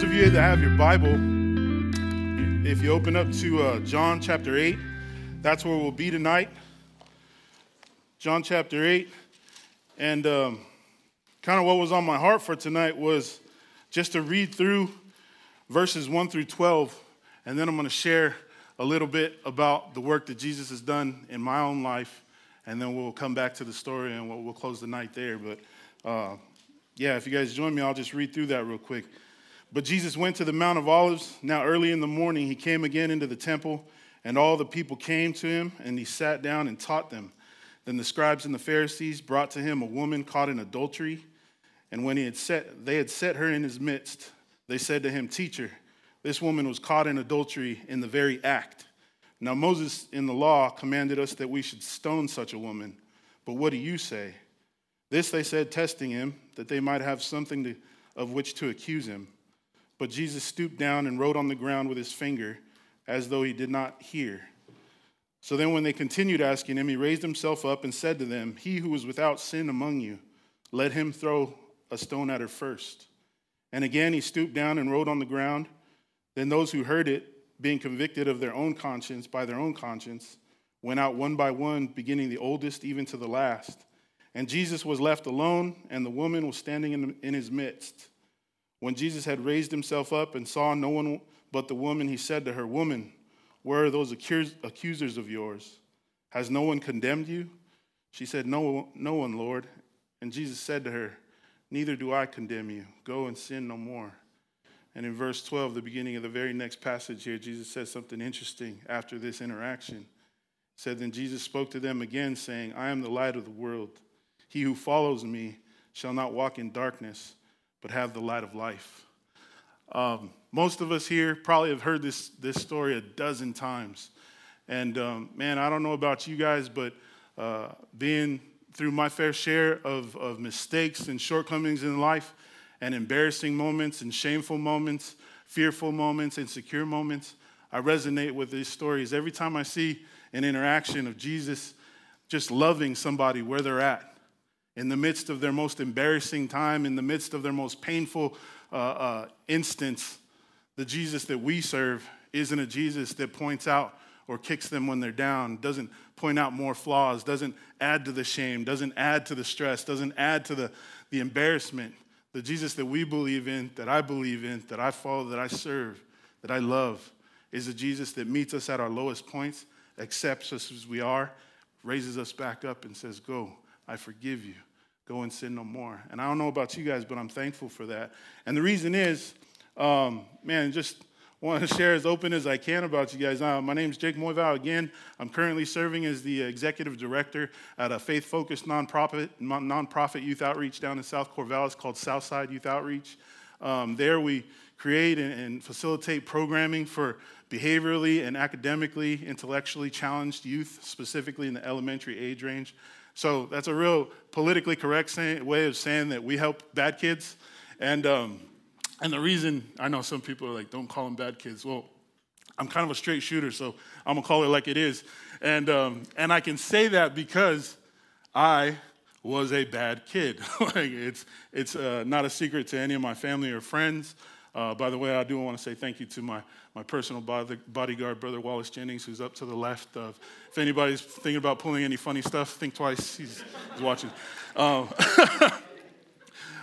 those of you that have your Bible, if you open up to uh, John chapter 8, that's where we'll be tonight. John chapter 8. And um, kind of what was on my heart for tonight was just to read through verses 1 through 12. And then I'm going to share a little bit about the work that Jesus has done in my own life. And then we'll come back to the story and we'll, we'll close the night there. But uh, yeah, if you guys join me, I'll just read through that real quick. But Jesus went to the Mount of Olives. Now, early in the morning, he came again into the temple, and all the people came to him, and he sat down and taught them. Then the scribes and the Pharisees brought to him a woman caught in adultery. And when he had set, they had set her in his midst, they said to him, Teacher, this woman was caught in adultery in the very act. Now, Moses in the law commanded us that we should stone such a woman. But what do you say? This they said, testing him, that they might have something to, of which to accuse him. But Jesus stooped down and wrote on the ground with his finger, as though he did not hear. So then, when they continued asking him, he raised himself up and said to them, He who is without sin among you, let him throw a stone at her first. And again, he stooped down and wrote on the ground. Then those who heard it, being convicted of their own conscience by their own conscience, went out one by one, beginning the oldest even to the last. And Jesus was left alone, and the woman was standing in, his midst. When Jesus had raised himself up and saw no one but the woman, he said to her, Woman, where are those accusers of yours? Has no one condemned you? She said, No, no one, Lord. And Jesus said to her, Neither do I condemn you. Go and sin no more. And in verse 12, the beginning of the very next passage here, Jesus says something interesting after this interaction. He said, Then Jesus spoke to them again, saying, I am the light of the world. He who follows me shall not walk in darkness but have the light of life. Um, most of us here probably have heard this, this story a dozen times. And um, man, I don't know about you guys, but uh, being through my fair share of, of mistakes and shortcomings in life, and embarrassing moments, and shameful moments, fearful moments, insecure moments, I resonate with these stories. Every time I see an interaction of Jesus just loving somebody where they're at, in the midst of their most embarrassing time, in the midst of their most painful uh, uh, instance, the Jesus that we serve isn't a Jesus that points out or kicks them when they're down, doesn't point out more flaws, doesn't add to the shame, doesn't add to the stress, doesn't add to the, the embarrassment. The Jesus that we believe in, that I believe in, that I follow, that I serve, that I love, is a Jesus that meets us at our lowest points, accepts us as we are, raises us back up, and says, Go, I forgive you. Go and sin no more. And I don't know about you guys, but I'm thankful for that. And the reason is, um, man, just want to share as open as I can about you guys. Uh, my name is Jake Moevao. Again, I'm currently serving as the executive director at a faith-focused nonprofit, nonprofit youth outreach down in South Corvallis called Southside Youth Outreach. Um, there we create and, and facilitate programming for behaviorally and academically, intellectually challenged youth, specifically in the elementary age range. So that's a real politically correct say, way of saying that we help bad kids. And, um, and the reason I know some people are like, don't call them bad kids. Well, I'm kind of a straight shooter, so I'm gonna call it like it is. And, um, and I can say that because I was a bad kid. like it's it's uh, not a secret to any of my family or friends. Uh, by the way, I do want to say thank you to my, my personal body, bodyguard, Brother Wallace Jennings, who's up to the left. Of, if anybody's thinking about pulling any funny stuff, think twice. He's, he's watching. Um,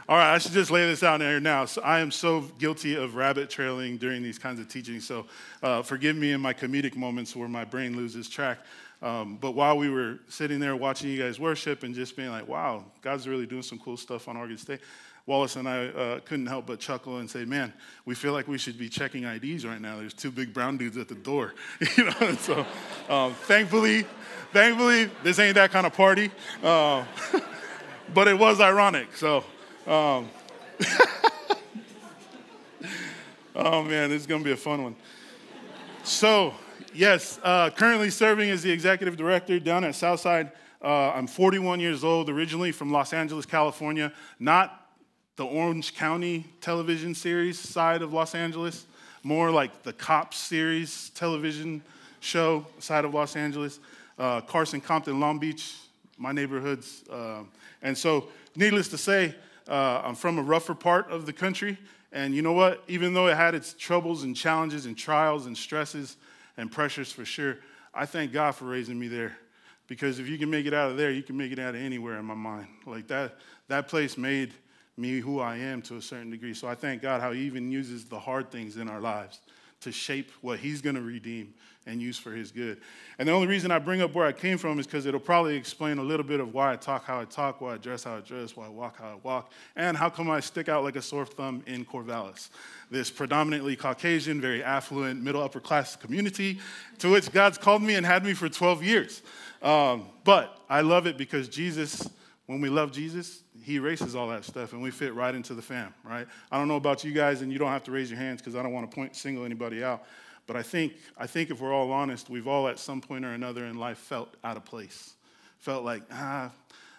all right, I should just lay this out there now. So I am so guilty of rabbit trailing during these kinds of teachings. So uh, forgive me in my comedic moments where my brain loses track. Um, but while we were sitting there watching you guys worship and just being like, wow, God's really doing some cool stuff on Oregon State, Wallace and I uh, couldn't help but chuckle and say, "Man, we feel like we should be checking IDs right now. There's two big brown dudes at the door, you know." So, um, thankfully, thankfully, this ain't that kind of party. Uh, but it was ironic. So, um, oh man, this is gonna be a fun one. So, yes, uh, currently serving as the executive director down at Southside. Uh, I'm 41 years old, originally from Los Angeles, California. Not the Orange County television series side of Los Angeles, more like the Cops series television show side of Los Angeles, uh, Carson, Compton, Long Beach, my neighborhoods. Uh, and so, needless to say, uh, I'm from a rougher part of the country, And you know what? Even though it had its troubles and challenges and trials and stresses and pressures for sure, I thank God for raising me there. Because if you can make it out of there, you can make it out of anywhere in my mind. Like that, that place made me who I am to a certain degree. So I thank God how He even uses the hard things in our lives to shape what He's going to redeem and use for His good. And the only reason I bring up where I came from is because it'll probably explain a little bit of why I talk how I talk, why I dress how I dress, why I walk how I walk, and how come I stick out like a sore thumb in Corvallis, this predominantly Caucasian, very affluent, middle upper class community to which God's called me and had me for 12 years. Um, but I love it because Jesus when we love Jesus, he erases all that stuff and we fit right into the fam, right? I don't know about you guys, and you don't have to raise your hands because I don't want to point single anybody out. But I think, I think if we're all honest, we've all at some point or another in life felt out of place. Felt like, ah,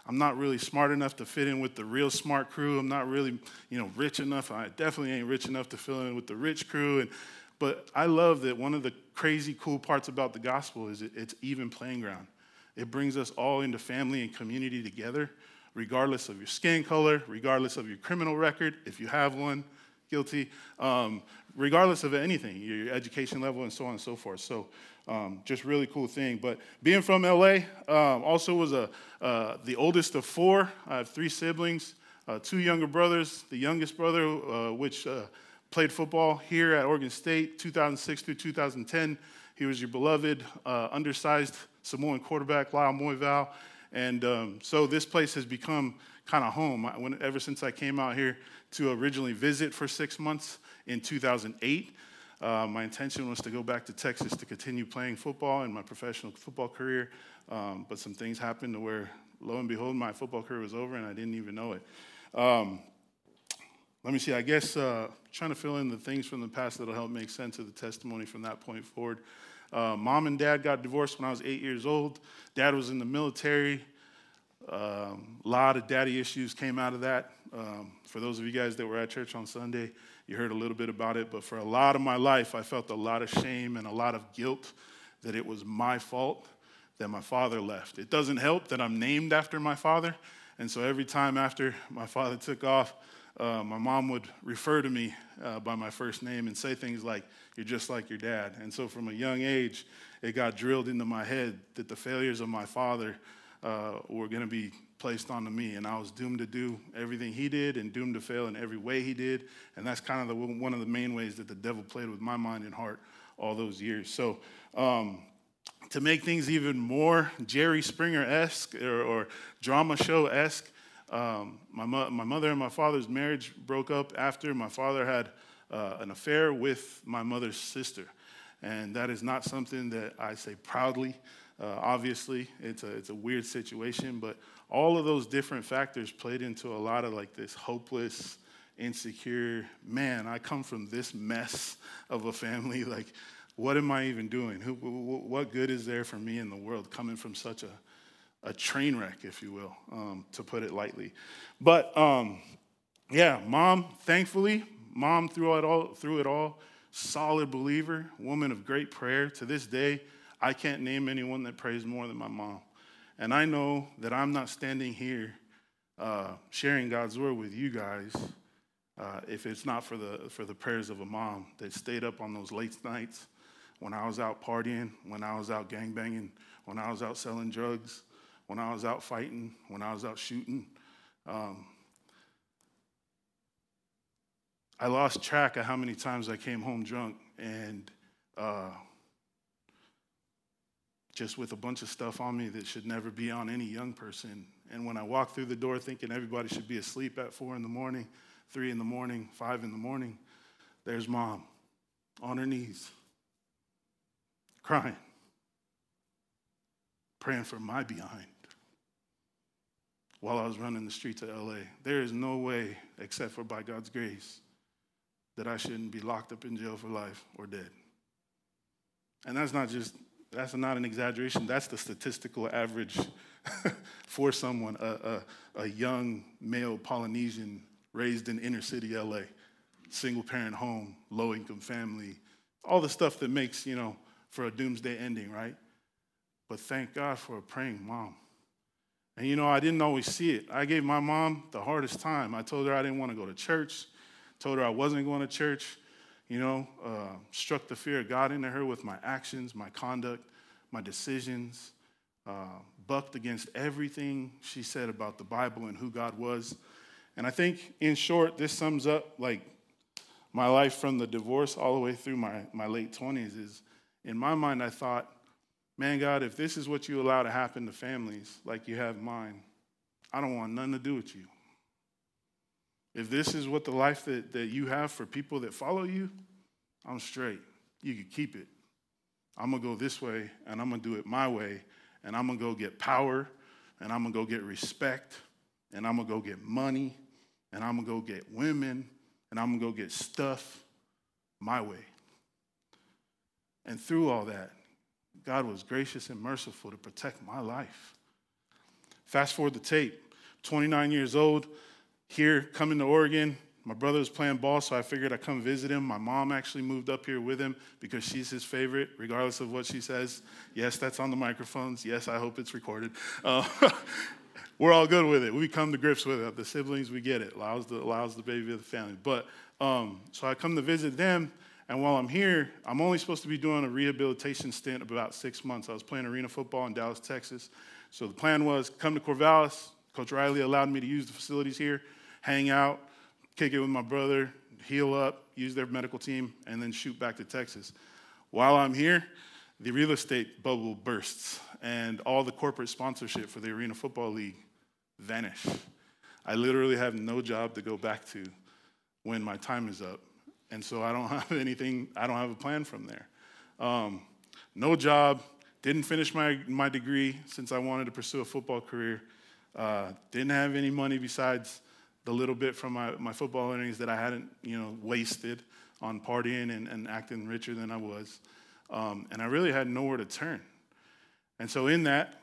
I'm not really smart enough to fit in with the real smart crew. I'm not really, you know, rich enough. I definitely ain't rich enough to fill in with the rich crew. And but I love that one of the crazy cool parts about the gospel is it's even playing ground. It brings us all into family and community together, regardless of your skin color, regardless of your criminal record, if you have one, guilty, um, regardless of anything, your education level, and so on and so forth. So, um, just really cool thing. But being from LA, um, also was a uh, the oldest of four. I have three siblings, uh, two younger brothers. The youngest brother, uh, which uh, played football here at Oregon State, 2006 through 2010. He was your beloved, uh, undersized Samoan quarterback Lyle Moevao. And um, so this place has become kind of home. When, ever since I came out here to originally visit for six months in 2008, uh, my intention was to go back to Texas to continue playing football in my professional football career. Um, but some things happened to where, lo and behold, my football career was over and I didn't even know it. Um, let me see, I guess uh, trying to fill in the things from the past that'll help make sense of the testimony from that point forward. Uh, mom and dad got divorced when I was eight years old. Dad was in the military. A um, lot of daddy issues came out of that. Um, for those of you guys that were at church on Sunday, you heard a little bit about it. But for a lot of my life, I felt a lot of shame and a lot of guilt that it was my fault that my father left. It doesn't help that I'm named after my father. And so every time after my father took off, uh, my mom would refer to me uh, by my first name and say things like, You're just like your dad. And so from a young age, it got drilled into my head that the failures of my father uh, were going to be placed onto me. And I was doomed to do everything he did and doomed to fail in every way he did. And that's kind of the, one of the main ways that the devil played with my mind and heart all those years. So, um, to make things even more Jerry Springer esque or, or drama show esque, um, my, mo- my mother and my father's marriage broke up after my father had uh, an affair with my mother's sister. And that is not something that I say proudly. Uh, obviously, it's a, it's a weird situation, but all of those different factors played into a lot of like this hopeless, insecure man. I come from this mess of a family. Like, what am I even doing? Who, what good is there for me in the world coming from such a a train wreck, if you will, um, to put it lightly. But um, yeah, mom, thankfully, mom through it all, through it all, solid believer, woman of great prayer. To this day, I can't name anyone that prays more than my mom. And I know that I'm not standing here uh, sharing God's word with you guys uh, if it's not for the, for the prayers of a mom that stayed up on those late nights when I was out partying, when I was out gangbanging, when I was out selling drugs, when I was out fighting, when I was out shooting. Um, I lost track of how many times I came home drunk and uh, just with a bunch of stuff on me that should never be on any young person. And when I walked through the door thinking everybody should be asleep at four in the morning, three in the morning, five in the morning, there's mom on her knees, crying, praying for my behind while I was running the streets of LA. There is no way, except for by God's grace, that I shouldn't be locked up in jail for life or dead. And that's not just, that's not an exaggeration. That's the statistical average for someone, a, a, a young male Polynesian raised in inner city LA, single parent home, low income family, all the stuff that makes, you know, for a doomsday ending, right? But thank God for a praying mom and you know, I didn't always see it. I gave my mom the hardest time. I told her I didn't want to go to church, told her I wasn't going to church, you know, uh, struck the fear of God into her with my actions, my conduct, my decisions, uh, bucked against everything she said about the Bible and who God was. And I think, in short, this sums up like my life from the divorce all the way through my, my late 20s. Is in my mind, I thought, man, God, if this is what you allow to happen to families like you have mine, I don't want nothing to do with you. If this is what the life that, that you have for people that follow you, I'm straight. You can keep it. I'm going to go this way, and I'm going to do it my way, and I'm going to go get power, and I'm going to go get respect, and I'm going to go get money, and I'm going to go get women, and I'm going to go get stuff my way. And through all that, God was gracious and merciful to protect my life. Fast forward the tape, 29 years old, here coming to Oregon. My brother was playing ball, so I figured I'd come visit him. My mom actually moved up here with him because she's his favorite, regardless of what she says. Yes, that's on the microphones. Yes, I hope it's recorded. Uh, we're all good with it. We come to grips with it. The siblings, we get it. Allows the, allows the baby of the family. But um, so I come to visit them, and while I'm here, I'm only supposed to be doing a rehabilitation stint of about six months. I was playing arena football in Dallas, Texas. So the plan was come to Corvallis. Coach Riley allowed me to use the facilities here hang out, kick it with my brother, heal up, use their medical team, and then shoot back to Texas. While I'm here, the real estate bubble bursts, and all the corporate sponsorship for the Arena Football League vanish. I literally have no job to go back to when my time is up. And so I don't have anything, I don't have a plan from there. Um, no job, didn't finish my, my degree since I wanted to pursue a football career. Uh, didn't have any money besides the little bit from my, my football earnings that I hadn't, you know, wasted on partying and, and acting richer than I was. Um, and I really had nowhere to turn. And so in that,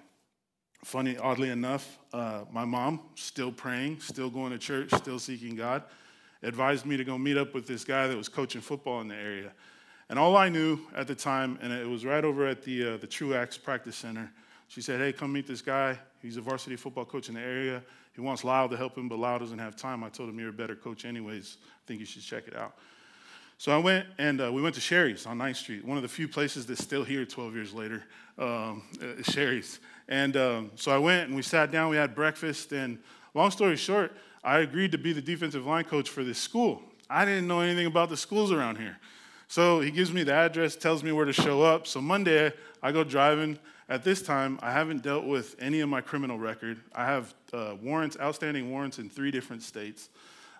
funny, oddly enough, uh, my mom, still praying, still going to church, still seeking God, advised me to go meet up with this guy that was coaching football in the area. And all I knew at the time, and it was right over at the, uh, the Truax Practice Center, she said, hey, come meet this guy. He's a varsity football coach in the area. He wants Lyle to help him, but Lyle doesn't have time. I told him, You're a better coach, anyways. I think you should check it out. So I went and uh, we went to Shari's on 9th Street, one of the few places that's still here 12 years later, um, uh, Shari's. And um, so I went and we sat down, we had breakfast, and long story short, I agreed to be the defensive line coach for this school. I didn't know anything about the schools around here. So he gives me the address, tells me where to show up. So Monday, I go driving. At this time, I haven't dealt with any of my criminal record. I have uh, warrants, outstanding warrants in three different states.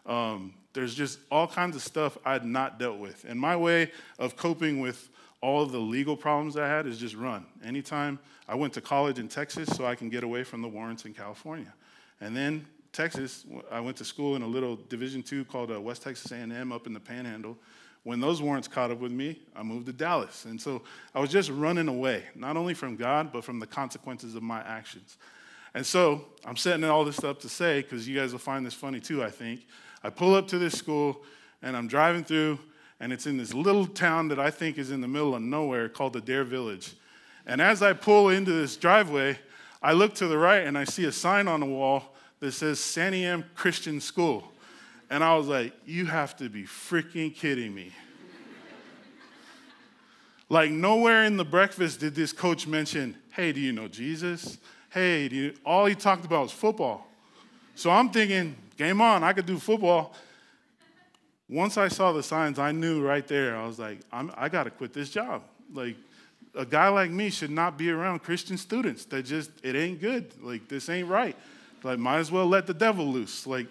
Um, there's just all kinds of stuff I'd not dealt with. And my way of coping with all of the legal problems I had is just run. Anytime I went to college in Texas so I can get away from the warrants in California. And then Texas, I went to school in a little Division two called uh, West Texas A&M up in the Panhandle when those warrants caught up with me, I moved to Dallas. And so I was just running away, not only from God, but from the consequences of my actions. And so I'm setting all this up to say, because you guys will find this funny too, I think. I pull up to this school and I'm driving through, and it's in this little town that I think is in the middle of nowhere called Adair Village. And as I pull into this driveway, I look to the right and I see a sign on the wall that says Santiam Christian School. And I was like, you have to be freaking kidding me. like, nowhere in the breakfast did this coach mention, hey, do you know Jesus? Hey, do you, all he talked about was football. So I'm thinking, game on, I could do football. Once I saw the signs, I knew right there, I was like, i got to quit this job. Like, a guy like me should not be around Christian students. That just, it ain't good. Like, this ain't right. Like, might as well let the devil loose. Like,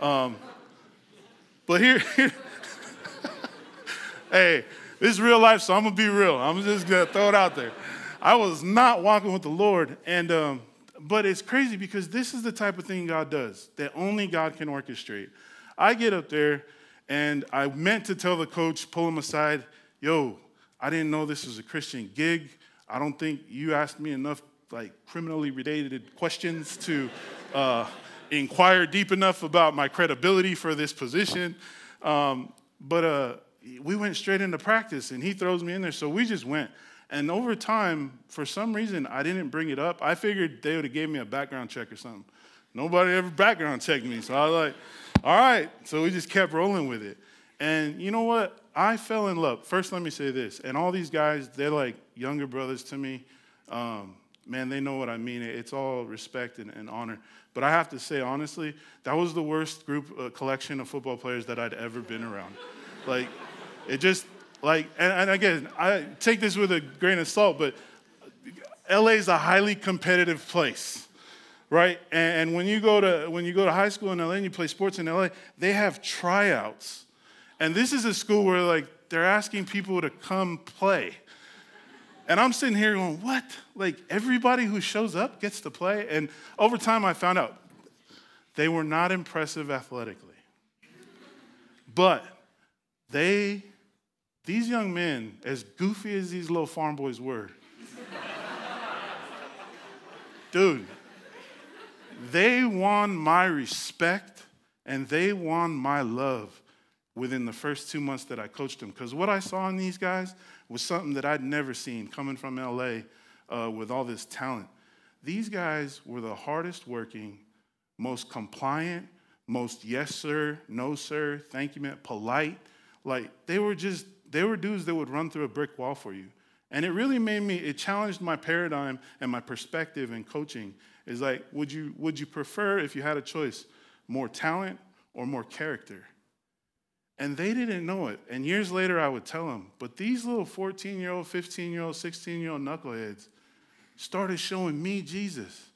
um, but here, hey, this is real life, so I'm gonna be real. I'm just gonna throw it out there. I was not walking with the Lord, and um, but it's crazy because this is the type of thing God does that only God can orchestrate. I get up there, and I meant to tell the coach, pull him aside, yo, I didn't know this was a Christian gig. I don't think you asked me enough like criminally related questions to. Uh, inquire deep enough about my credibility for this position. Um, but uh, we went straight into practice, and he throws me in there. So we just went. And over time, for some reason, I didn't bring it up. I figured they would have gave me a background check or something. Nobody ever background checked me. So I was like, All right. So we just kept rolling with it. And you know what? I fell in love. First, let me say this. And all these guys, they're like younger brothers to me. Um, man, they know what I mean. It's all respect and, and, honor. But I have to say, honestly, that was the worst group uh, collection of football players that I'd ever been around. like, it just, like, and, and again, I take this with a grain of salt, but LA is a highly competitive place right? And, when you go to when you go to high school in LA and you play sports in LA, they have tryouts, and this is a school where like they're asking people to come play. And I'm sitting here going, what? Like everybody who shows up gets to play? And over time, I found out they were not impressive athletically. But they, these young men, as goofy as these little farm boys were, dude, they won my respect and they won my love within the first two months that I coached them. Because what I saw in these guys was something that I'd never seen coming from LA uh, with all this talent. These guys were the hardest working, most compliant, most yes sir, no sir, thank you man, polite. Like they were just, they were dudes that would run through a brick wall for you. And it really made me, it challenged my paradigm and my perspective in coaching. Is like, would you, would you prefer, if you had a choice, more talent or more character? And they didn't know it. And years later, I would tell them. But these little 14 year old, 15 year old, 16 year old knuckleheads started showing me Jesus.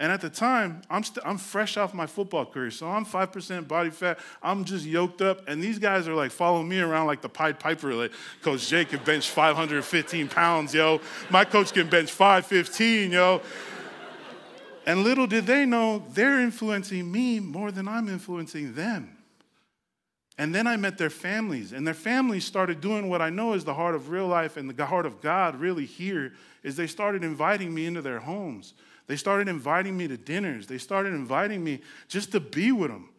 And at the time, I'm, st- I'm fresh off my football career. So I'm 5% body fat. I'm just yoked up. And these guys are like following me around like the Pied Piper. Like, Coach Jake can bench 515 pounds, yo. My coach can bench 515, yo. And little did they know they're influencing me more than I'm influencing them. And then I met their families, and their families started doing what I know is the heart of real life and the heart of God really here is they started inviting me into their homes. They started inviting me to dinners. They started inviting me just to be with them.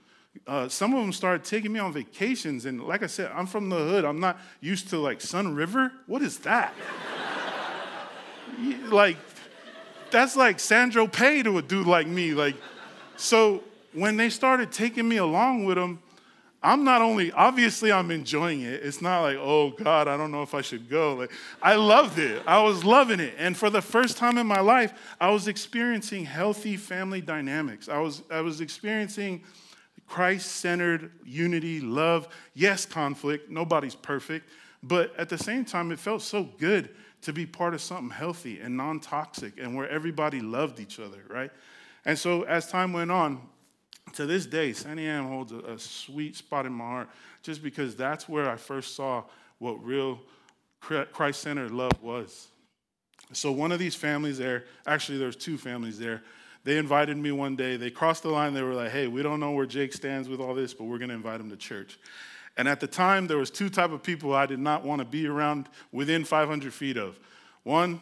Uh, some of them started taking me on vacations, and like I said, I'm from the hood. I'm not used to like Sunriver. What is that? like, that's like Saint-Tropez to a dude like me. Like, so when they started taking me along with them, I'm not only, obviously, I'm enjoying it. It's not like, oh God, I don't know if I should go. Like, I loved it. I was loving it. And for the first time in my life, I was experiencing healthy family dynamics. I was, I was experiencing Christ centered unity, love. Yes, conflict. Nobody's perfect. But at the same time, it felt so good to be part of something healthy and non toxic and where everybody loved each other, right? And so as time went on, to this day, Santiam holds a, a sweet spot in my heart just because that's where I first saw what real Christ centered love was. So, one of these families there, actually, there's two families there. They invited me one day. They crossed the line. They were like, hey, we don't know where Jake stands with all this, but we're going to invite him to church. And at the time, there was two type of people I did not want to be around within 500 feet of. One,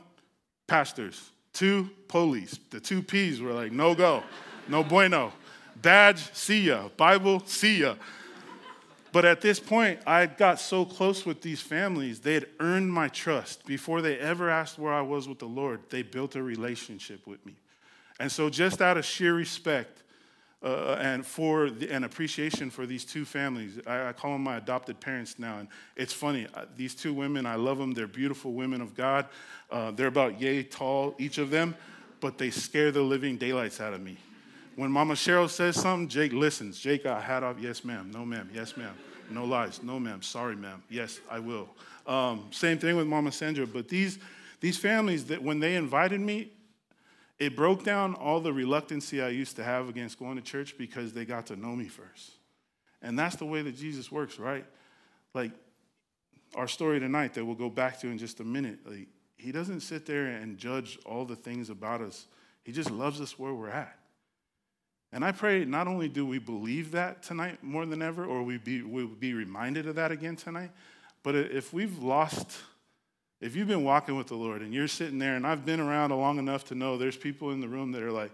pastors. Two, police. The two P's were like, no go, no bueno. Badge, see ya. Bible, see ya. But at this point, I got so close with these families, they had earned my trust. Before they ever asked where I was with the Lord, they built a relationship with me. And so, just out of sheer respect uh, and for the, an appreciation for these two families, I, I, call them my adopted parents now. And it's funny, uh, these two women, I love them. They're beautiful women of God. Uh, they're about yay tall, each of them, but they scare the living daylights out of me. When Mama Cheryl says something, Jake listens. Jake, I hat off. Yes, ma'am. No, ma'am. Yes, ma'am. No lies. No, ma'am. Sorry, ma'am. Yes, I will. Um, same thing with Mama Sandra. But these, these families, that when they invited me, it broke down all the reluctancy I used to have against going to church because they got to know me first. And that's the way that Jesus works, right? Like our story tonight that we'll go back to in just a minute. Like, he doesn't sit there and judge all the things about us. He just loves us where we're at. And I pray not only do we believe that tonight more than ever, or we be, we'll be reminded of that again tonight, but if we've lost, if you've been walking with the Lord and you're sitting there, and I've been around long enough to know there's people in the room that are like,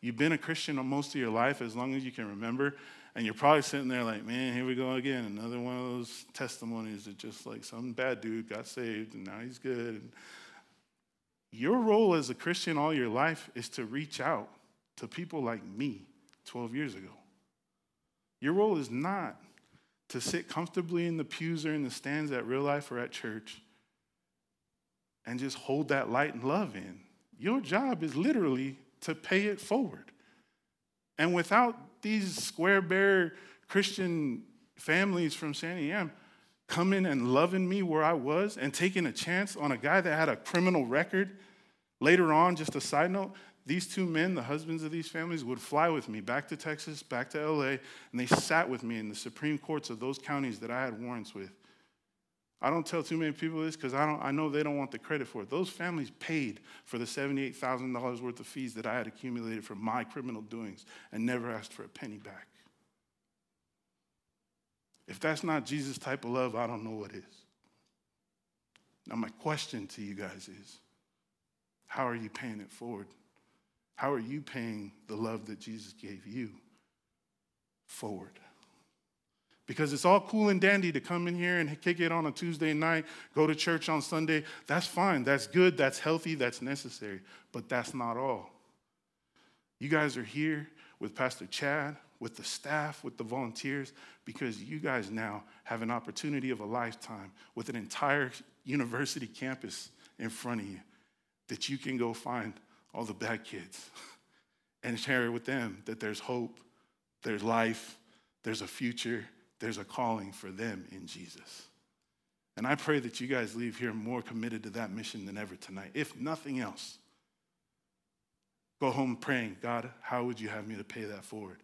you've been a Christian most of your life as long as you can remember, and you're probably sitting there like, man, here we go again, another one of those testimonies that just like some bad dude got saved and now he's good. And your role as a Christian all your life is to reach out to people like me 12 years ago. Your role is not to sit comfortably in the pews or in the stands at real life or at church and just hold that light and love in. Your job is literally to pay it forward. And without these square bear Christian families from Santiam coming and loving me where I was and taking a chance on a guy that had a criminal record, later on, just a side note, these two men, the husbands of these families, would fly with me back to Texas, back to LA, and they sat with me in the Supreme Courts of those counties that I had warrants with. I don't tell too many people this because I, I know they don't want the credit for it. Those families paid for the $78,000 worth of fees that I had accumulated from my criminal doings and never asked for a penny back. If that's not Jesus' type of love, I don't know what is. Now, my question to you guys is how are you paying it forward? How are you paying the love that Jesus gave you forward? Because it's all cool and dandy to come in here and kick it on a Tuesday night, go to church on Sunday. That's fine. That's good. That's healthy. That's necessary. But that's not all. You guys are here with Pastor Chad, with the staff, with the volunteers, because you guys now have an opportunity of a lifetime with an entire university campus in front of you that you can go find all the bad kids and share with them that there's hope, there's life, there's a future, there's a calling for them in Jesus. And I pray that you guys leave here more committed to that mission than ever tonight. If nothing else, go home praying, God, how would you have me to pay that forward?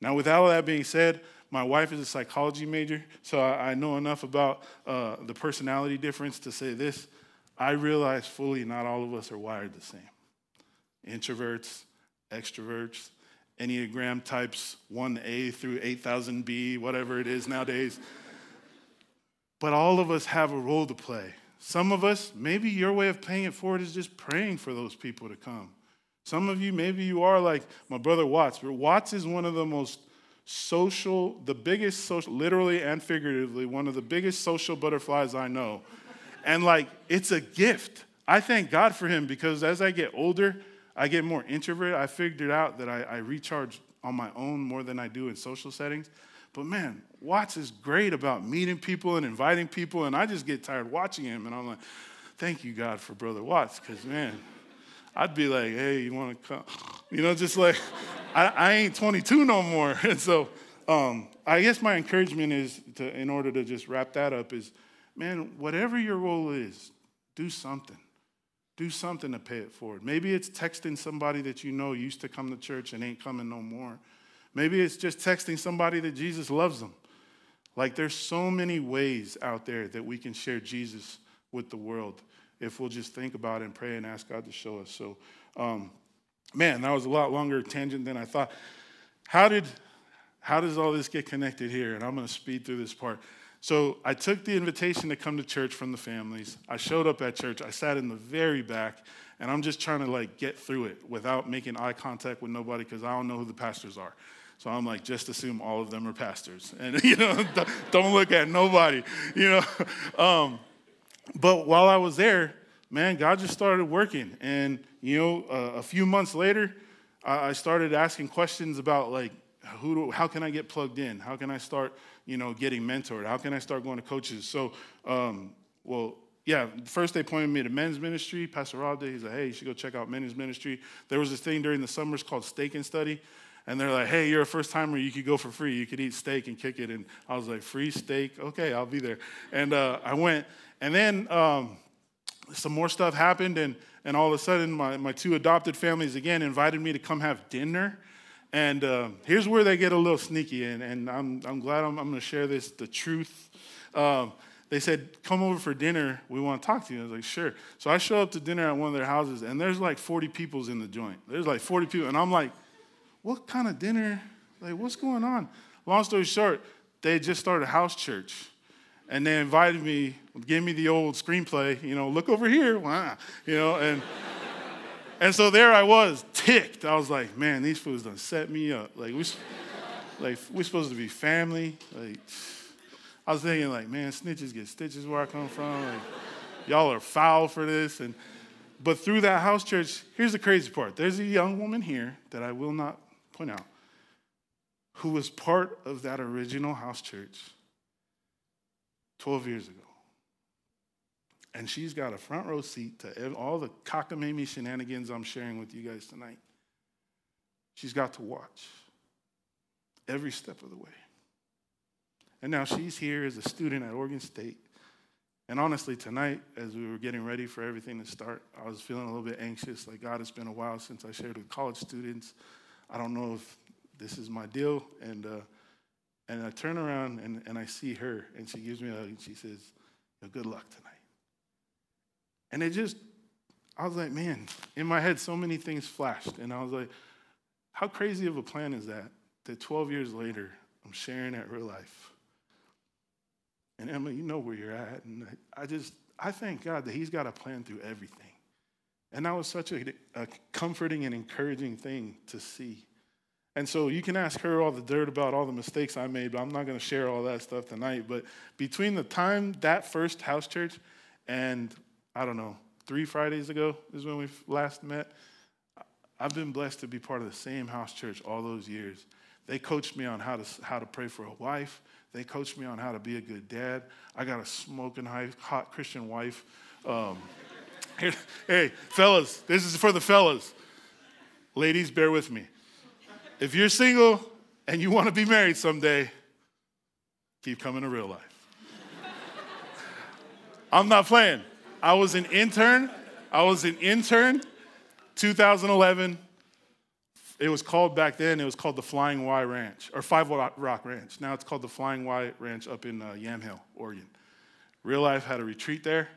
Now, with all that being said, my wife is a psychology major, so I know enough about uh, the personality difference to say this. I realize fully not all of us are wired the same. Introverts, extroverts, Enneagram types 1A through 8000B, whatever it is nowadays. But all of us have a role to play. Some of us, maybe your way of paying it forward is just praying for those people to come. Some of you, maybe you are like my brother Watts. Watts is one of the most social, the biggest social, literally and figuratively, one of the biggest social butterflies I know. and like, it's a gift. I thank God for him because as I get older, I get more introverted. I figured out that I, I recharge on my own more than I do in social settings. But man, Watts is great about meeting people and inviting people, and I just get tired watching him. And I'm like, thank you, God, for Brother Watts, because man, I'd be like, hey, you want to come? You know, just like, I, I ain't 22 no more. And so um, I guess my encouragement is, to, in order to just wrap that up, is man, whatever your role is, do something. Do something to pay it forward. Maybe it's texting somebody that you know used to come to church and ain't coming no more. Maybe it's just texting somebody that Jesus loves them. Like there's so many ways out there that we can share Jesus with the world if we'll just think about it and pray and ask God to show us. So, um, man, that was a lot longer tangent than I thought. How did how does all this get connected here? And I'm going to speed through this part. So I took the invitation to come to church from the families. I showed up at church. I sat in the very back, and I'm just trying to like get through it without making eye contact with nobody because I don't know who the pastors are. So I'm like, just assume all of them are pastors, and you know, don't look at nobody, you know. Um, but while I was there, man, God just started working, and you know, uh, a few months later, I started asking questions about like, who do, how can I get plugged in? How can I start you know, getting mentored? How can I start going to coaches? So, um, well, yeah, first they pointed me to men's ministry. Pastor Rob did. He's like, hey, you should go check out men's ministry. There was this thing during the summers called Steak and Study. And they're like, hey, you're a first timer. You could go for free. You could eat steak and kick it. And I was like, free steak? Okay, I'll be there. And uh, I went. And then um, some more stuff happened. And, and all of a sudden, my, my two adopted families again invited me to come have dinner. And uh, here's where they get a little sneaky, and, and I'm, I'm glad I'm, I'm going to share this the truth. Um, they said, Come over for dinner. We want to talk to you. I was like, Sure. So I show up to dinner at one of their houses, and there's like 40 people's in the joint. There's like 40 people. And I'm like, What kind of dinner? Like, what's going on? Long story short, they just started a house church. And they invited me, gave me the old screenplay, you know, look over here, wow, you know, and and so there I was, ticked. I was like, man, these fools done set me up. Like, we, like, we're supposed to be family. Like, I was thinking, like, man, snitches get stitches where I come from. Like, y'all are foul for this. And but through that house church, here's the crazy part. There's a young woman here that I will not point out who was part of that original house church 12 years ago. And she's got a front row seat to all the cockamamie shenanigans I'm sharing with you guys tonight. She's got to watch every step of the way. And now she's here as a student at Oregon State. And honestly, tonight, as we were getting ready for everything to start, I was feeling a little bit anxious. Like, God, it's been a while since I shared with college students. I don't know if this is my deal. And, uh, and I turn around and, and I see her, and she gives me a hug, and she says, Good luck tonight. And it just, I was like, man, in my head, so many things flashed. And I was like, how crazy of a plan is that? That 12 years later, I'm sharing at real life. And Emma, you know where you're at. And I just, I thank God that He's got a plan through everything. And that was such a, a, comforting and encouraging thing to see. And so you can ask her all the dirt about all the mistakes I made, but I'm not going to share all that stuff tonight. But between the time that first house church and, I don't know, three Fridays ago is when we last met, I've been blessed to be part of the same house church all those years. They coached me on how to, how to pray for a wife. They coached me on how to be a good dad. I got a smoking hot Christian wife. Um, hey, fellas, this is for the fellas. Ladies, bear with me. If you're single and you want to be married someday, keep coming to real life. I'm not playing. I was an intern. I was an intern 2011 it was called back then, it was called the Flying Y Ranch, or Five Rock Ranch. Now it's called the Flying Y Ranch up in uh, Yamhill, Oregon. Real Life had a retreat there.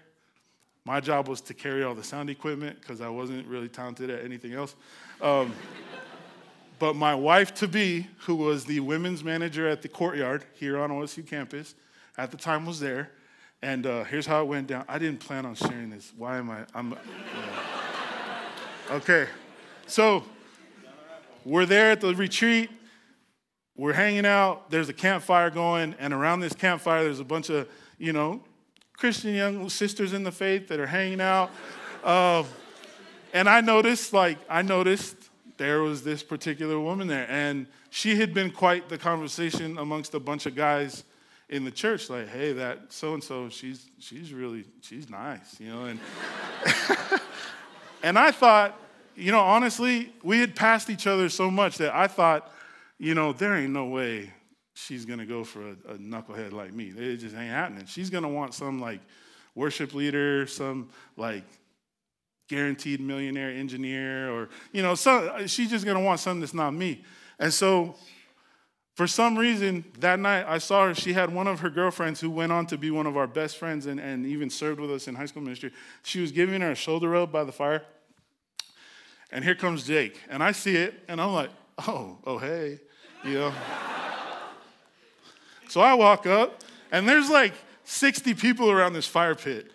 My job was to carry all the sound equipment because I wasn't really talented at anything else. Um, but my wife to be, who was the women's manager at the courtyard here on OSU campus, at the time was there. And uh, here's how it went down. I didn't plan on sharing this. Why am I? I'm. Uh, okay. So we're there at the retreat. We're hanging out. There's a campfire going, and around this campfire, there's a bunch of, you know, Christian young sisters in the faith that are hanging out. Uh, and I noticed, like, I noticed there was this particular woman there, and she had been quite the conversation amongst a bunch of guys in the church. Like, hey, that so and so, she's she's really she's nice, you know. And and I thought, you know, honestly, we had passed each other so much that I thought, you know, there ain't no way she's gonna go for a, a knucklehead like me. It just ain't happening. She's gonna want some like worship leader, some like guaranteed millionaire engineer, or you know, some, uh, she's just gonna want something that's not me. And so, for some reason, that night I saw her. She had one of her girlfriends who went on to be one of our best friends and, and even served with us in high school ministry. She was giving her a shoulder rub by the fire. And here comes Jake. And I see it, and I'm like, oh, oh, hey, you know. so I walk up, and there's like 60 people around this fire pit,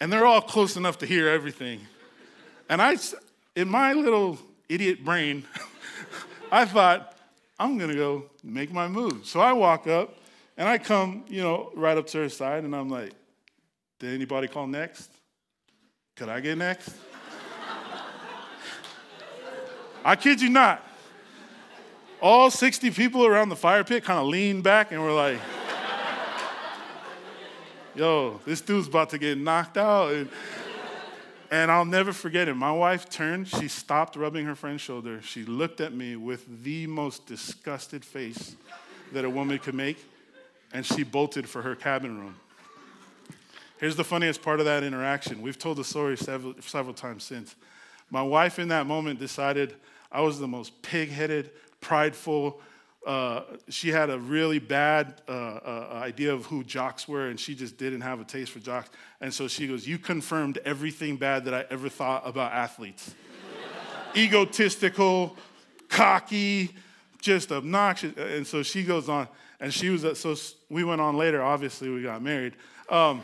and they're all close enough to hear everything. And I, in my little idiot brain, I thought, I'm gonna go make my move. So I walk up, and I come, you know, right up to her side, and I'm like, did anybody call next? Could I get next? I kid you not. All 60 people around the fire pit kind of leaned back and were like, yo, this dude's about to get knocked out. And, and I'll never forget it. My wife turned, she stopped rubbing her friend's shoulder. She looked at me with the most disgusted face that a woman could make, and she bolted for her cabin room. Here's the funniest part of that interaction. We've told the story several, several times since. My wife, in that moment, decided I was the most pig headed, prideful. Uh, she had a really bad uh, uh, idea of who jocks were, and she just didn't have a taste for jocks. And so she goes, You confirmed everything bad that I ever thought about athletes egotistical, cocky, just obnoxious. And so she goes on, and she was, so we went on later. Obviously, we got married. Um,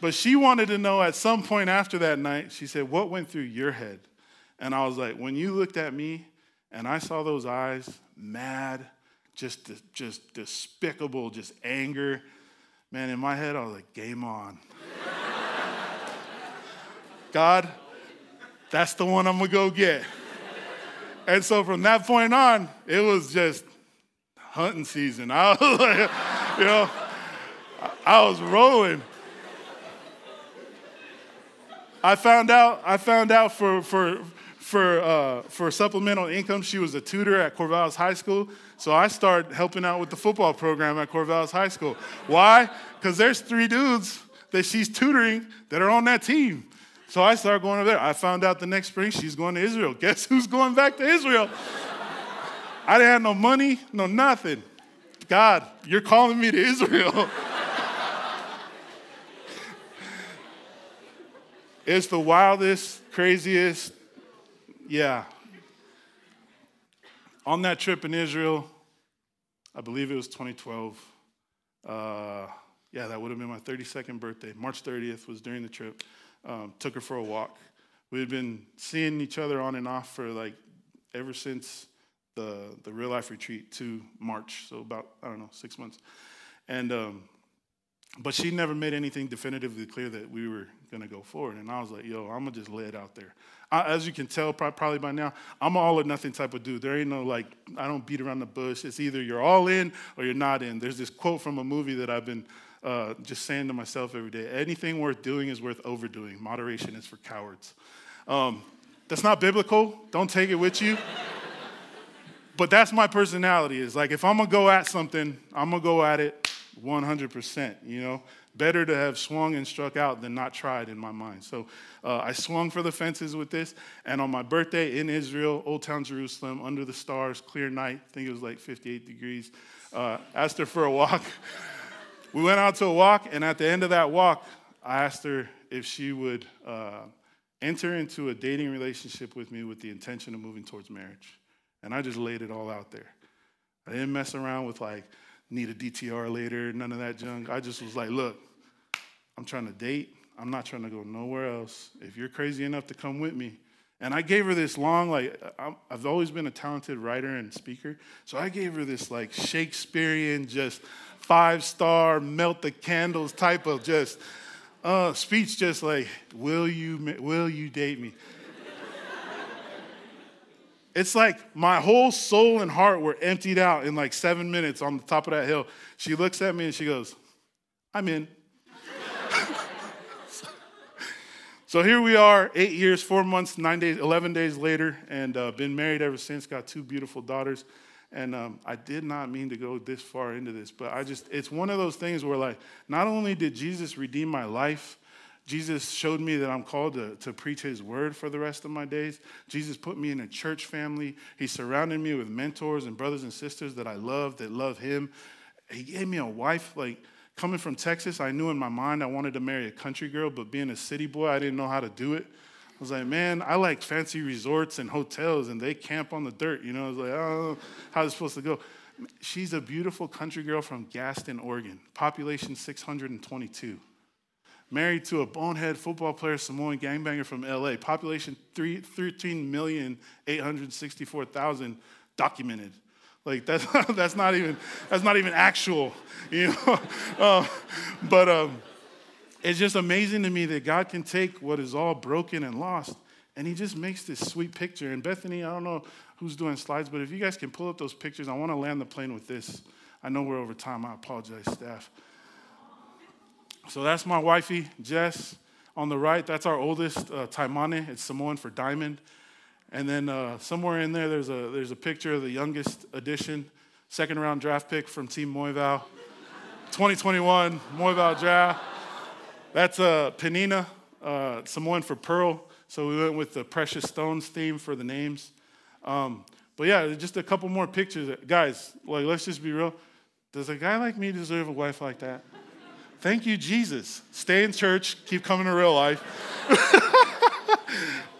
but she wanted to know at some point after that night, she said, What went through your head? And I was like, When you looked at me and I saw those eyes, mad, just, just despicable, just anger, man, in my head, I was like, Game on. God, that's the one I'm gonna go get. And so from that point on, it was just hunting season. I was like, you know, I was rolling. I found out, I found out for, for, for, uh, for supplemental income, she was a tutor at Corvallis High School. So I started helping out with the football program at Corvallis High School. Why? Because there's three dudes that she's tutoring that are on that team. So I started going over there. I found out the next spring she's going to Israel. Guess who's going back to Israel? I didn't have no money, no nothing. God, you're calling me to Israel. it's the wildest, craziest, yeah. On that trip in Israel, I believe it was 2012. Uh, yeah, that would have been my 32nd birthday. March 30th was during the trip. Um, took her for a walk. We had been seeing each other on and off for like ever since the, the real life retreat to March, so about, I don't know, six months. And, um, but she never made anything definitively clear that we were going to go forward. And I was like, yo, I'm going to just lay it out there. I, as you can tell probably by now, I'm all or nothing type of dude. There ain't no like, I don't beat around the bush. It's either you're all in or you're not in. There's this quote from a movie that I've been uh, just saying to myself every day anything worth doing is worth overdoing. Moderation is for cowards. Um, that's not biblical. Don't take it with you. but that's my personality. Is like if I'm gonna go at something, I'm gonna go at it 100%. You know, better to have swung and struck out than not tried in my mind. So uh, I swung for the fences with this. And on my birthday in Israel, Old Town Jerusalem, under the stars, clear night. I think it was like 58 degrees. Uh, asked her for a walk. we went out to a walk, and at the end of that walk, I asked her if she would uh, enter into a dating relationship with me with the intention of moving towards marriage. And I just laid it all out there. I didn't mess around with like, need a DTR later, none of that junk. I just was like, look, I'm trying to date. I'm not trying to go nowhere else. If you're crazy enough to come with me, and I gave her this long, like, I've always been a talented writer and speaker. So I gave her this, like, Shakespearean, just five star, melt the candles type of just uh, speech, just like, will you, will you date me? It's like my whole soul and heart were emptied out in like seven minutes on the top of that hill. She looks at me and she goes, I'm in. So here we are, eight years, four months, nine days, 11 days later, and uh, been married ever since, got two beautiful daughters. And um, I did not mean to go this far into this, but I just, it's one of those things where, like, not only did Jesus redeem my life, Jesus showed me that I'm called to, to preach his word for the rest of my days. Jesus put me in a church family. He surrounded me with mentors and brothers and sisters that I love, that love him. He gave me a wife, like, Coming from Texas, I knew in my mind I wanted to marry a country girl, but being a city boy, I didn't know how to do it. I was like, man, I like fancy resorts and hotels, and they camp on the dirt. You know, I was like, oh, how's it supposed to go? She's a beautiful country girl from Gaston, Oregon, population 622. Married to a bonehead football player, Samoan gangbanger from LA, population 13,864,000 documented. Like that's that's not even that's not even actual, you know. Uh, but um, it's just amazing to me that God can take what is all broken and lost, and He just makes this sweet picture. And Bethany, I don't know who's doing slides, but if you guys can pull up those pictures, I want to land the plane with this. I know we're over time. I apologize, staff. So that's my wifey, Jess. On the right, that's our oldest, uh, Taimane. It's Samoan for diamond. And then uh, somewhere in there, there's a, there's a picture of the youngest edition, second round draft pick from Team Moevao. 2021 Moevao draft. That's uh, Penina, uh, Samoan for Pearl. So we went with the Precious Stones theme for the names. Um, but yeah, just a couple more pictures. Guys, like, let's just be real. Does a guy like me deserve a wife like that? Thank you, Jesus. Stay in church, keep coming to real life.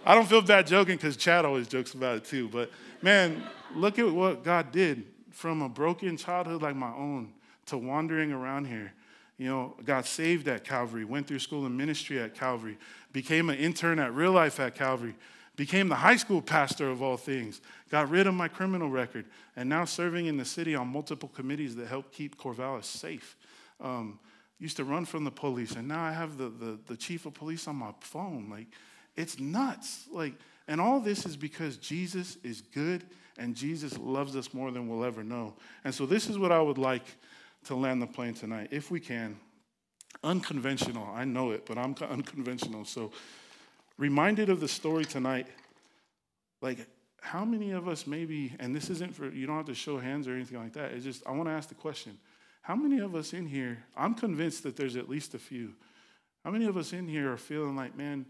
I don't feel bad joking because Chad always jokes about it too. But man, look at what God did from a broken childhood like my own to wandering around here. You know, got saved at Calvary, went through school and ministry at Calvary, became an intern at Real Life at Calvary, became the high school pastor of all things, got rid of my criminal record, and now serving in the city on multiple committees that help keep Corvallis safe. Um, used to run from the police, and now I have the, the, the chief of police on my phone. Like, it's nuts. Like, And all this is because Jesus is good and Jesus loves us more than we'll ever know. And so, this is what I would like to land the plane tonight, if we can. Unconventional, I know it, but I'm unconventional. So, reminded of the story tonight, like, how many of us maybe, and this isn't for, you don't have to show hands or anything like that. It's just, I want to ask the question how many of us in here, I'm convinced that there's at least a few, how many of us in here are feeling like, man,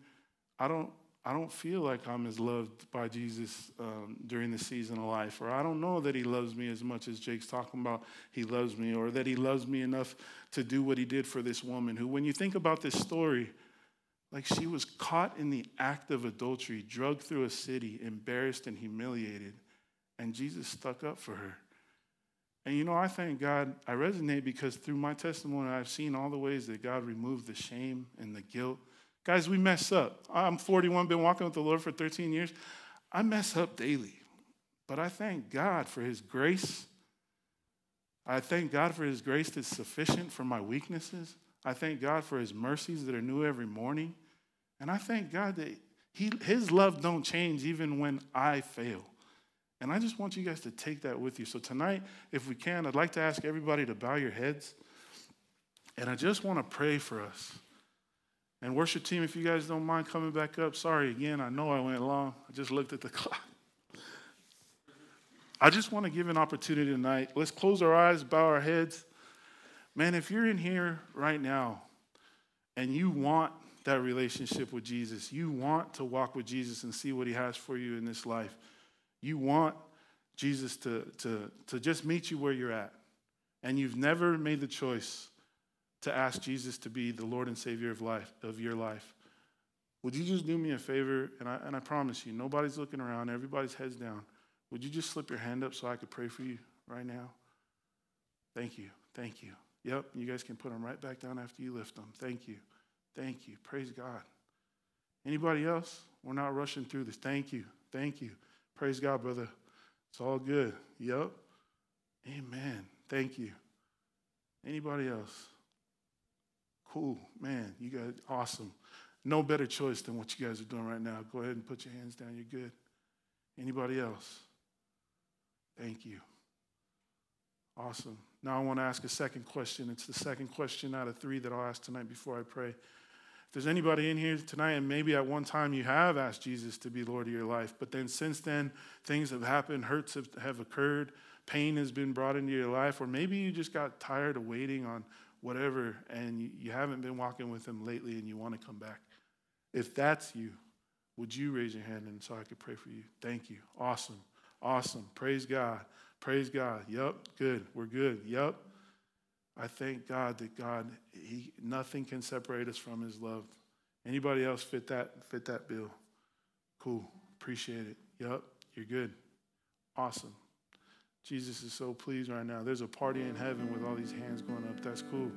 I don't, I don't feel like I'm as loved by Jesus um, during the season of life, or I don't know that he loves me as much as Jake's talking about he loves me, or that he loves me enough to do what he did for this woman who, when you think about this story, like she was caught in the act of adultery, drugged through a city, embarrassed and humiliated, and Jesus stuck up for her. And you know, I thank God, I resonate because through my testimony, I've seen all the ways that God removed the shame and the guilt Guys, we mess up. I'm 41, been walking with the Lord for 13 years. I mess up daily. But I thank God for His grace. I thank God for His grace that's sufficient for my weaknesses. I thank God for His mercies that are new every morning. And I thank God that he, His love don't change even when I fail. And I just want you guys to take that with you. So tonight, if we can, I'd like to ask everybody to bow your heads. And I just want to pray for us. And worship team, if you guys don't mind coming back up, sorry again, I know I went long. I just looked at the clock. I just want to give an opportunity tonight. Let's close our eyes, bow our heads. Man, if you're in here right now and you want that relationship with Jesus, you want to walk with Jesus and see what he has for you in this life, you want Jesus to, to, to just meet you where you're at, and you've never made the choice to ask Jesus to be the Lord and Savior of life of your life, would you just do me a favor? And I, and I promise you, nobody's looking around, everybody's heads down. Would you just slip your hand up so I could pray for you right now? Thank you. Thank you. Yep, you guys can put them right back down after you lift them. Thank you. Thank you. Praise God. Anybody else? We're not rushing through this. Thank you. Thank you. Praise God, brother. It's all good. Yep. Amen. Thank you. Anybody else? Cool, man, you guys, awesome. No better choice than what you guys are doing right now. Go ahead and put your hands down. You're good. Anybody else? Thank you. Awesome. Now I want to ask a second question. It's the second question out of three that I'll ask tonight before I pray. If there's anybody in here tonight, and maybe at one time you have asked Jesus to be Lord of your life, but then since then things have happened, hurts have, have occurred, pain has been brought into your life, or maybe you just got tired of waiting on whatever, and you haven't been walking with Him lately and you want to come back, if that's you, would you raise your hand and so I could pray for you? Thank you. Awesome. Awesome. Praise God. Praise God. Yep. Good. We're good. Yep. I thank God that God, he, nothing can separate us from His love. Anybody else fit that fit that bill? Cool. Appreciate it. Yep. You're good. Awesome. Jesus is so pleased right now. There's a party in heaven with all these hands going up. That's cool.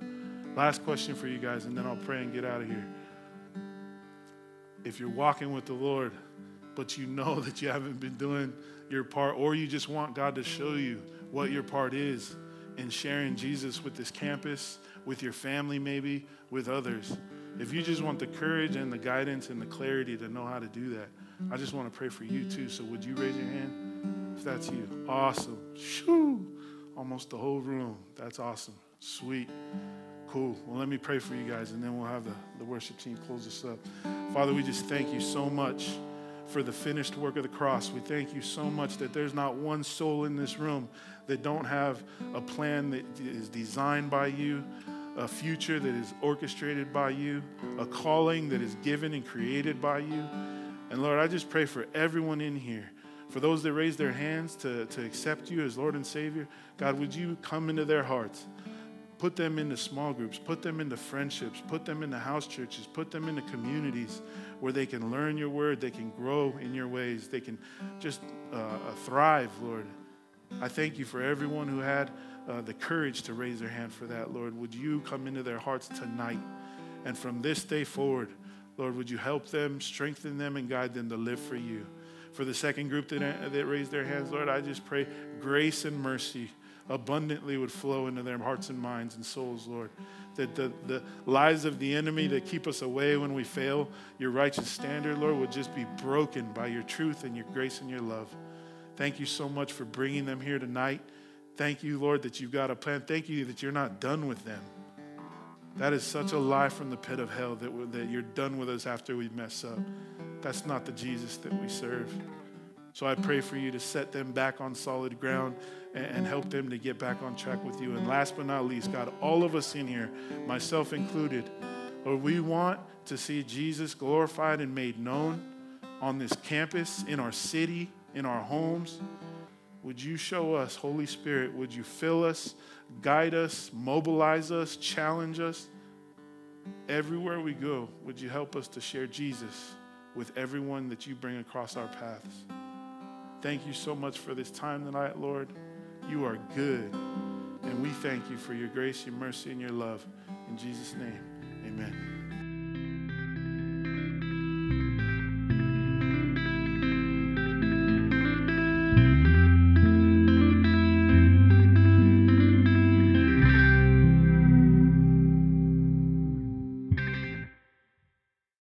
Last question for you guys, and then I'll pray and get out of here. If you're walking with the Lord, but you know that you haven't been doing your part, or you just want God to show you what your part is in sharing Jesus with this campus, with your family, maybe, with others. If you just want the courage and the guidance and the clarity to know how to do that, I just want to pray for you too. So, would you raise your hand? If that's you, awesome. Shoo! Almost the whole room. That's awesome. Sweet. Cool. Well, let me pray for you guys, and then we'll have the, the worship team close us up. Father, we just thank you so much for the finished work of the cross. We thank you so much that there's not one soul in this room that don't have a plan that is designed by you, a future that is orchestrated by you, a calling that is given and created by you. And Lord, I just pray for everyone in here for those that raise their hands to, to accept you as Lord and Savior, God, would you come into their hearts? Put them into small groups, put them into friendships, put them into house churches, put them into communities where they can learn your word, they can grow in your ways, they can just uh, uh thrive, Lord. I thank you for everyone who had uh, the courage to raise their hand for that, Lord. Would you come into their hearts tonight? And from this day forward, Lord, would you help them, strengthen them, and guide them to live for you? For the second group that, that raised their hands, Lord, I just pray grace and mercy abundantly would flow into their hearts and minds and souls, Lord. That the, the lies of the enemy that keep us away when we fail, your righteous standard, Lord, would just be broken by your truth and your grace and your love. Thank you so much for bringing them here tonight. Thank you, Lord, that you've got a plan. Thank you that you're not done with them. That is such a lie from the pit of hell that, that you're done with us after we mess up. That's not the Jesus that we serve. So I pray for you to set them back on solid ground and help them to get back on track with you. And last but not least, God, all of us in here, myself included, Lord, we want to see Jesus glorified and made known on this campus, in our city, in our homes. Would you show us, Holy Spirit, would you fill us, guide us, mobilize us, challenge us? Everywhere we go, would you help us to share Jesus with everyone that you bring across our paths? Thank you so much for this time tonight, Lord. You are good. And we thank you for your grace, your mercy, and your love. In Jesus' name, amen.